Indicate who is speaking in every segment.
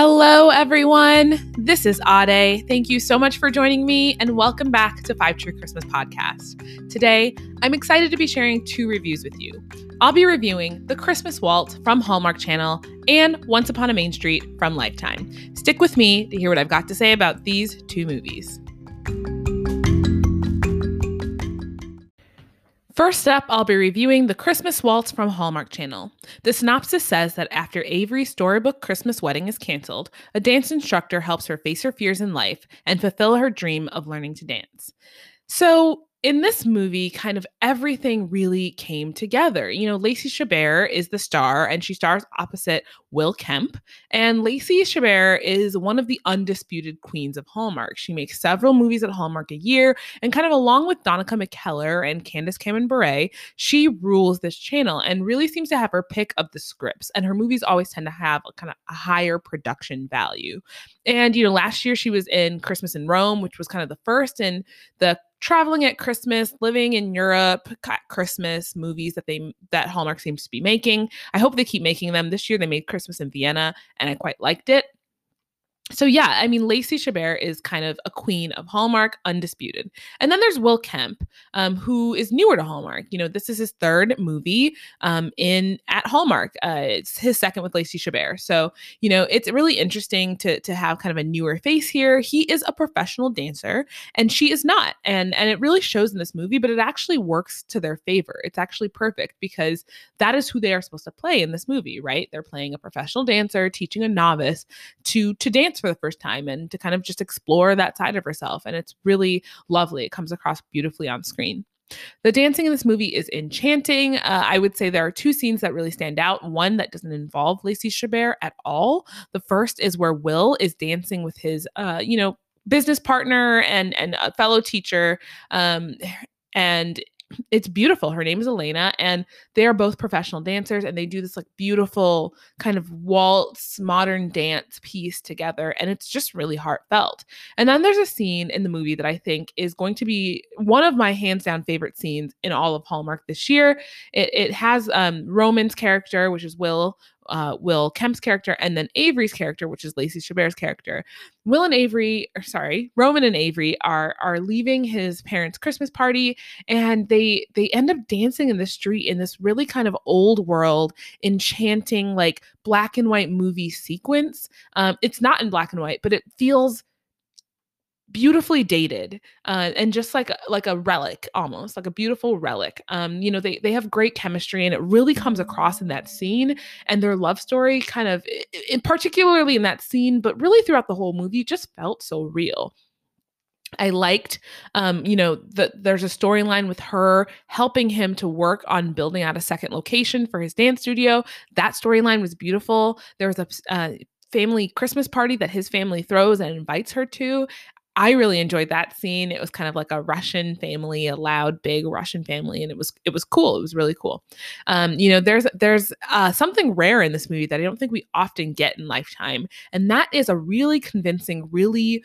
Speaker 1: Hello, everyone. This is Ade. Thank you so much for joining me, and welcome back to Five Tree Christmas Podcast. Today, I'm excited to be sharing two reviews with you. I'll be reviewing The Christmas Waltz from Hallmark Channel and Once Upon a Main Street from Lifetime. Stick with me to hear what I've got to say about these two movies. First up, I'll be reviewing The Christmas Waltz from Hallmark Channel. The synopsis says that after Avery's storybook Christmas wedding is canceled, a dance instructor helps her face her fears in life and fulfill her dream of learning to dance. So, in this movie, kind of everything really came together. You know, Lacey Chabert is the star, and she stars opposite Will Kemp. And Lacey Chabert is one of the undisputed queens of Hallmark. She makes several movies at Hallmark a year, and kind of along with Danica McKellar and Candace Cameron Bure, she rules this channel and really seems to have her pick of the scripts. And her movies always tend to have a kind of a higher production value. And, you know, last year she was in Christmas in Rome, which was kind of the first in the traveling at Christmas, living in Europe, Christmas movies that they that Hallmark seems to be making. I hope they keep making them. This year they made Christmas in Vienna and I quite liked it so yeah, I mean, Lacey Chabert is kind of a queen of Hallmark, undisputed. And then there's Will Kemp, um, who is newer to Hallmark. You know, this is his third movie um, in at Hallmark. Uh, it's his second with Lacey Chabert. So you know, it's really interesting to to have kind of a newer face here. He is a professional dancer, and she is not, and and it really shows in this movie. But it actually works to their favor. It's actually perfect because that is who they are supposed to play in this movie, right? They're playing a professional dancer teaching a novice to to dance dance for the first time and to kind of just explore that side of herself. And it's really lovely. It comes across beautifully on screen. The dancing in this movie is enchanting. Uh, I would say there are two scenes that really stand out. One that doesn't involve Lacey Chabert at all. The first is where Will is dancing with his, uh, you know, business partner and and a fellow teacher. Um, and it's beautiful. Her name is Elena, and they are both professional dancers, and they do this like beautiful kind of waltz modern dance piece together, and it's just really heartfelt. And then there's a scene in the movie that I think is going to be one of my hands down favorite scenes in all of Hallmark this year. It, it has um, Roman's character, which is Will, uh, Will Kemp's character and then Avery's character, which is Lacey Chabert's character. Will and Avery, or sorry, Roman and Avery are are leaving his parents' Christmas party, and they they end up dancing in the street in this really kind of old world, enchanting like black and white movie sequence. Um, it's not in black and white, but it feels beautifully dated uh, and just like like a relic almost like a beautiful relic um you know they they have great chemistry and it really comes across in that scene and their love story kind of in particularly in that scene but really throughout the whole movie just felt so real I liked, um, you know, that there's a storyline with her helping him to work on building out a second location for his dance studio. That storyline was beautiful. There was a uh, family Christmas party that his family throws and invites her to. I really enjoyed that scene. It was kind of like a Russian family, a loud, big Russian family, and it was it was cool. It was really cool. Um, you know, there's there's uh, something rare in this movie that I don't think we often get in Lifetime, and that is a really convincing, really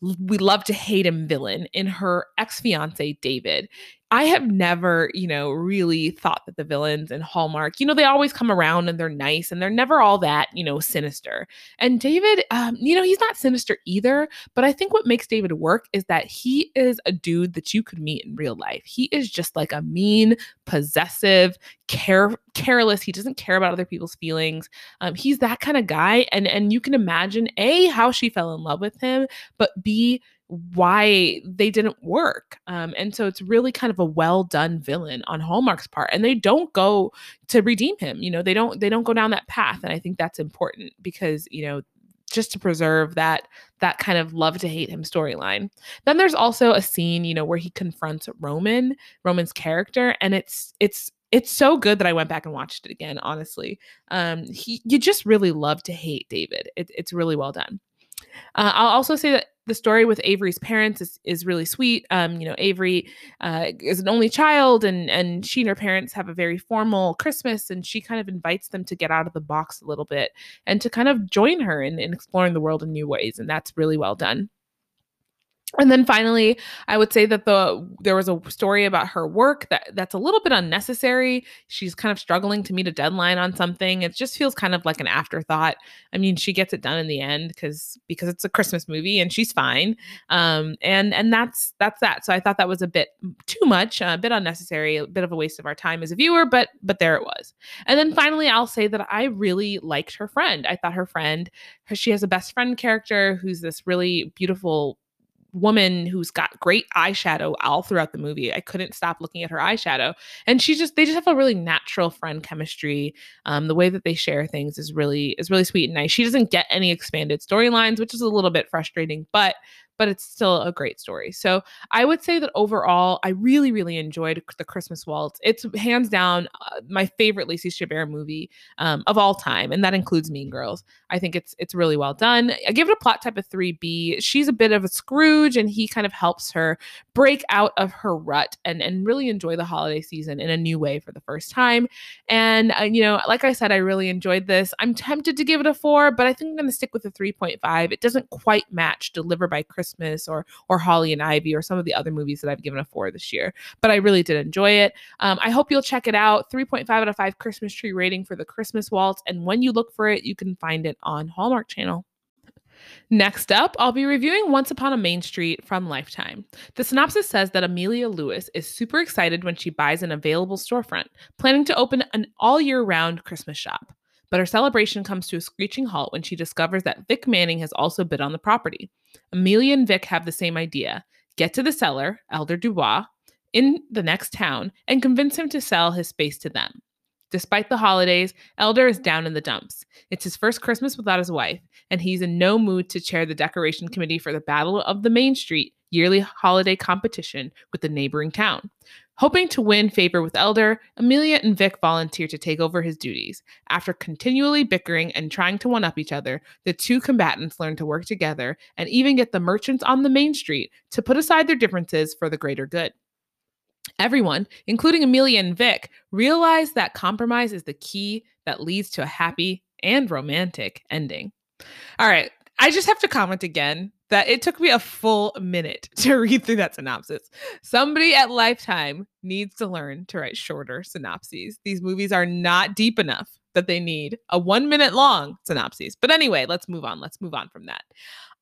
Speaker 1: we love to hate him villain in her ex fiance David. I have never, you know, really thought that the villains in Hallmark, you know, they always come around and they're nice and they're never all that, you know, sinister. And David, um, you know, he's not sinister either. But I think what makes David work is that he is a dude that you could meet in real life. He is just like a mean, possessive, care careless. He doesn't care about other people's feelings. Um, he's that kind of guy. And and you can imagine a how she fell in love with him, but b why they didn't work. Um, and so it's really kind of a well done villain on Hallmark's part. And they don't go to redeem him. You know, they don't they don't go down that path. And I think that's important because, you know, just to preserve that that kind of love to hate him storyline. Then there's also a scene, you know, where he confronts Roman, Roman's character, and it's it's it's so good that I went back and watched it again. Honestly, um, he you just really love to hate David. It, it's really well done. Uh, I'll also say that the story with Avery's parents is, is really sweet. Um, you know, Avery uh, is an only child, and and she and her parents have a very formal Christmas, and she kind of invites them to get out of the box a little bit and to kind of join her in, in exploring the world in new ways, and that's really well done. And then finally, I would say that the there was a story about her work that that's a little bit unnecessary. She's kind of struggling to meet a deadline on something. It just feels kind of like an afterthought. I mean, she gets it done in the end because because it's a Christmas movie and she's fine. Um, and and that's that's that. So I thought that was a bit too much, a bit unnecessary, a bit of a waste of our time as a viewer. But but there it was. And then finally, I'll say that I really liked her friend. I thought her friend, she has a best friend character who's this really beautiful woman who's got great eyeshadow all throughout the movie. I couldn't stop looking at her eyeshadow. And she just they just have a really natural friend chemistry. Um, the way that they share things is really is really sweet and nice. She doesn't get any expanded storylines, which is a little bit frustrating, but but it's still a great story. So I would say that overall, I really, really enjoyed The Christmas Waltz. It's hands down uh, my favorite Lacey Chabert movie um, of all time, and that includes Mean Girls. I think it's it's really well done. I give it a plot type of 3B. She's a bit of a Scrooge, and he kind of helps her break out of her rut and, and really enjoy the holiday season in a new way for the first time. And, uh, you know, like I said, I really enjoyed this. I'm tempted to give it a four, but I think I'm going to stick with a 3.5. It doesn't quite match Deliver by Christmas Christmas or or Holly and Ivy or some of the other movies that I've given a four this year. But I really did enjoy it. Um, I hope you'll check it out. 3.5 out of 5 Christmas tree rating for the Christmas Waltz. And when you look for it, you can find it on Hallmark Channel. Next up, I'll be reviewing Once Upon a Main Street from Lifetime. The synopsis says that Amelia Lewis is super excited when she buys an available storefront, planning to open an all year round Christmas shop. But her celebration comes to a screeching halt when she discovers that Vic Manning has also bid on the property. Amelia and Vic have the same idea get to the seller, Elder Dubois, in the next town and convince him to sell his space to them. Despite the holidays, Elder is down in the dumps. It's his first Christmas without his wife, and he's in no mood to chair the decoration committee for the Battle of the Main Street yearly holiday competition with the neighboring town. Hoping to win favor with Elder, Amelia and Vic volunteer to take over his duties. After continually bickering and trying to one up each other, the two combatants learn to work together and even get the merchants on the main street to put aside their differences for the greater good. Everyone, including Amelia and Vic, realize that compromise is the key that leads to a happy and romantic ending. All right, I just have to comment again that it took me a full minute to read through that synopsis. Somebody at Lifetime needs to learn to write shorter synopses. These movies are not deep enough that they need a one minute long synopsis. But anyway, let's move on. Let's move on from that.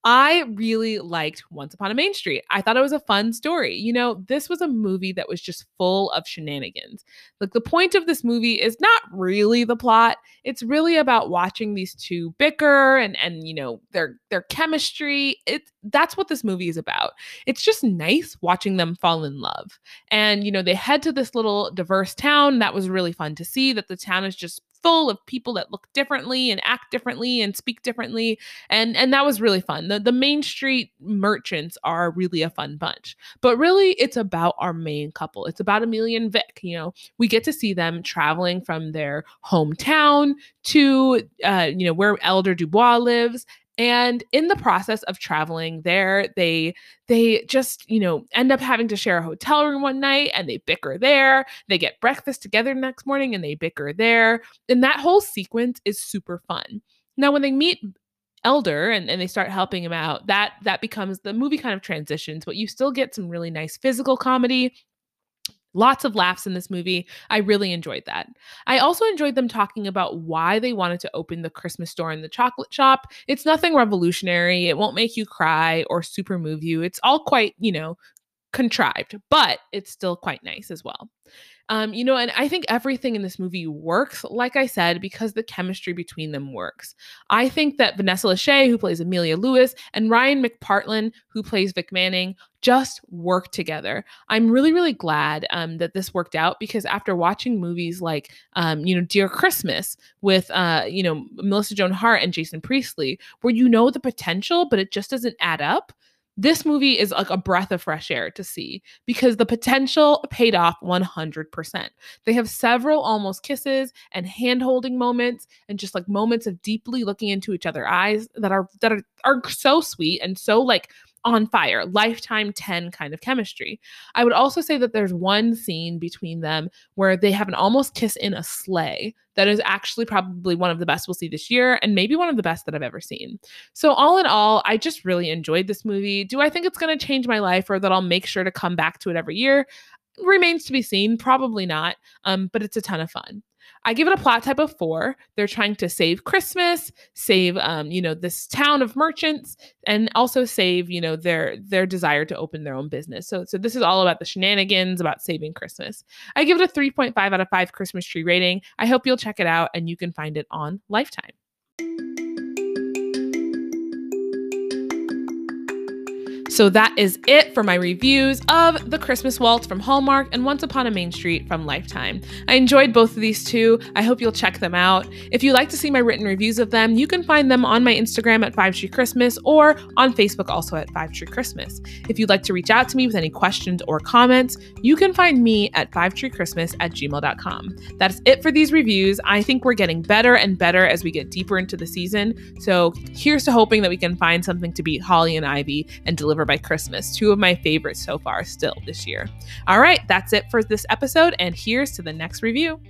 Speaker 1: I really liked Once Upon a Main Street. I thought it was a fun story. You know, this was a movie that was just full of shenanigans. Like the point of this movie is not really the plot. It's really about watching these two bicker and and you know, their their chemistry. It that's what this movie is about. It's just nice watching them fall in love. And you know, they head to this little diverse town. That was really fun to see that the town is just full of people that look differently and act differently and speak differently. And and that was really fun. The the main street merchants are really a fun bunch. But really it's about our main couple. It's about amelia and vic you know. We get to see them traveling from their hometown to uh, you know where elder dubois lives and in the process of traveling there they they just you know end up having to share a hotel room one night and they bicker there. They get breakfast together next morning and they bicker there. And that whole sequence is super fun. Now when they meet elder and, and they start helping him out that that becomes the movie kind of transitions but you still get some really nice physical comedy Lots of laughs in this movie. I really enjoyed that. I also enjoyed them talking about why they wanted to open the Christmas store in the chocolate shop. It's nothing revolutionary. It won't make you cry or super move you. It's all quite, you know, contrived, but it's still quite nice as well. Um, you know, and I think everything in this movie works, like I said, because the chemistry between them works. I think that Vanessa Lachey, who plays Amelia Lewis, and Ryan McPartlin, who plays Vic Manning, just work together. I'm really, really glad um, that this worked out because after watching movies like, um, you know, Dear Christmas with, uh, you know, Melissa Joan Hart and Jason Priestley, where you know the potential, but it just doesn't add up this movie is like a breath of fresh air to see because the potential paid off 100%. They have several almost kisses and hand-holding moments and just like moments of deeply looking into each other's eyes that are that are, are so sweet and so like on fire, lifetime 10 kind of chemistry. I would also say that there's one scene between them where they have an almost kiss in a sleigh that is actually probably one of the best we'll see this year and maybe one of the best that I've ever seen. So, all in all, I just really enjoyed this movie. Do I think it's going to change my life or that I'll make sure to come back to it every year? Remains to be seen, probably not, um, but it's a ton of fun. I give it a plot type of four. They're trying to save Christmas, save um, you know, this town of merchants, and also save, you know, their their desire to open their own business. So so this is all about the shenanigans, about saving Christmas. I give it a 3.5 out of 5 Christmas tree rating. I hope you'll check it out and you can find it on Lifetime. So that is it for my reviews of The Christmas Waltz from Hallmark and Once Upon a Main Street from Lifetime. I enjoyed both of these two. I hope you'll check them out. If you'd like to see my written reviews of them, you can find them on my Instagram at Five Tree Christmas or on Facebook also at Five Tree Christmas. If you'd like to reach out to me with any questions or comments, you can find me at Five Tree Christmas at gmail.com. That's it for these reviews. I think we're getting better and better as we get deeper into the season. So here's to hoping that we can find something to beat Holly and Ivy and deliver by Christmas, two of my favorites so far still this year. All right, that's it for this episode, and here's to the next review.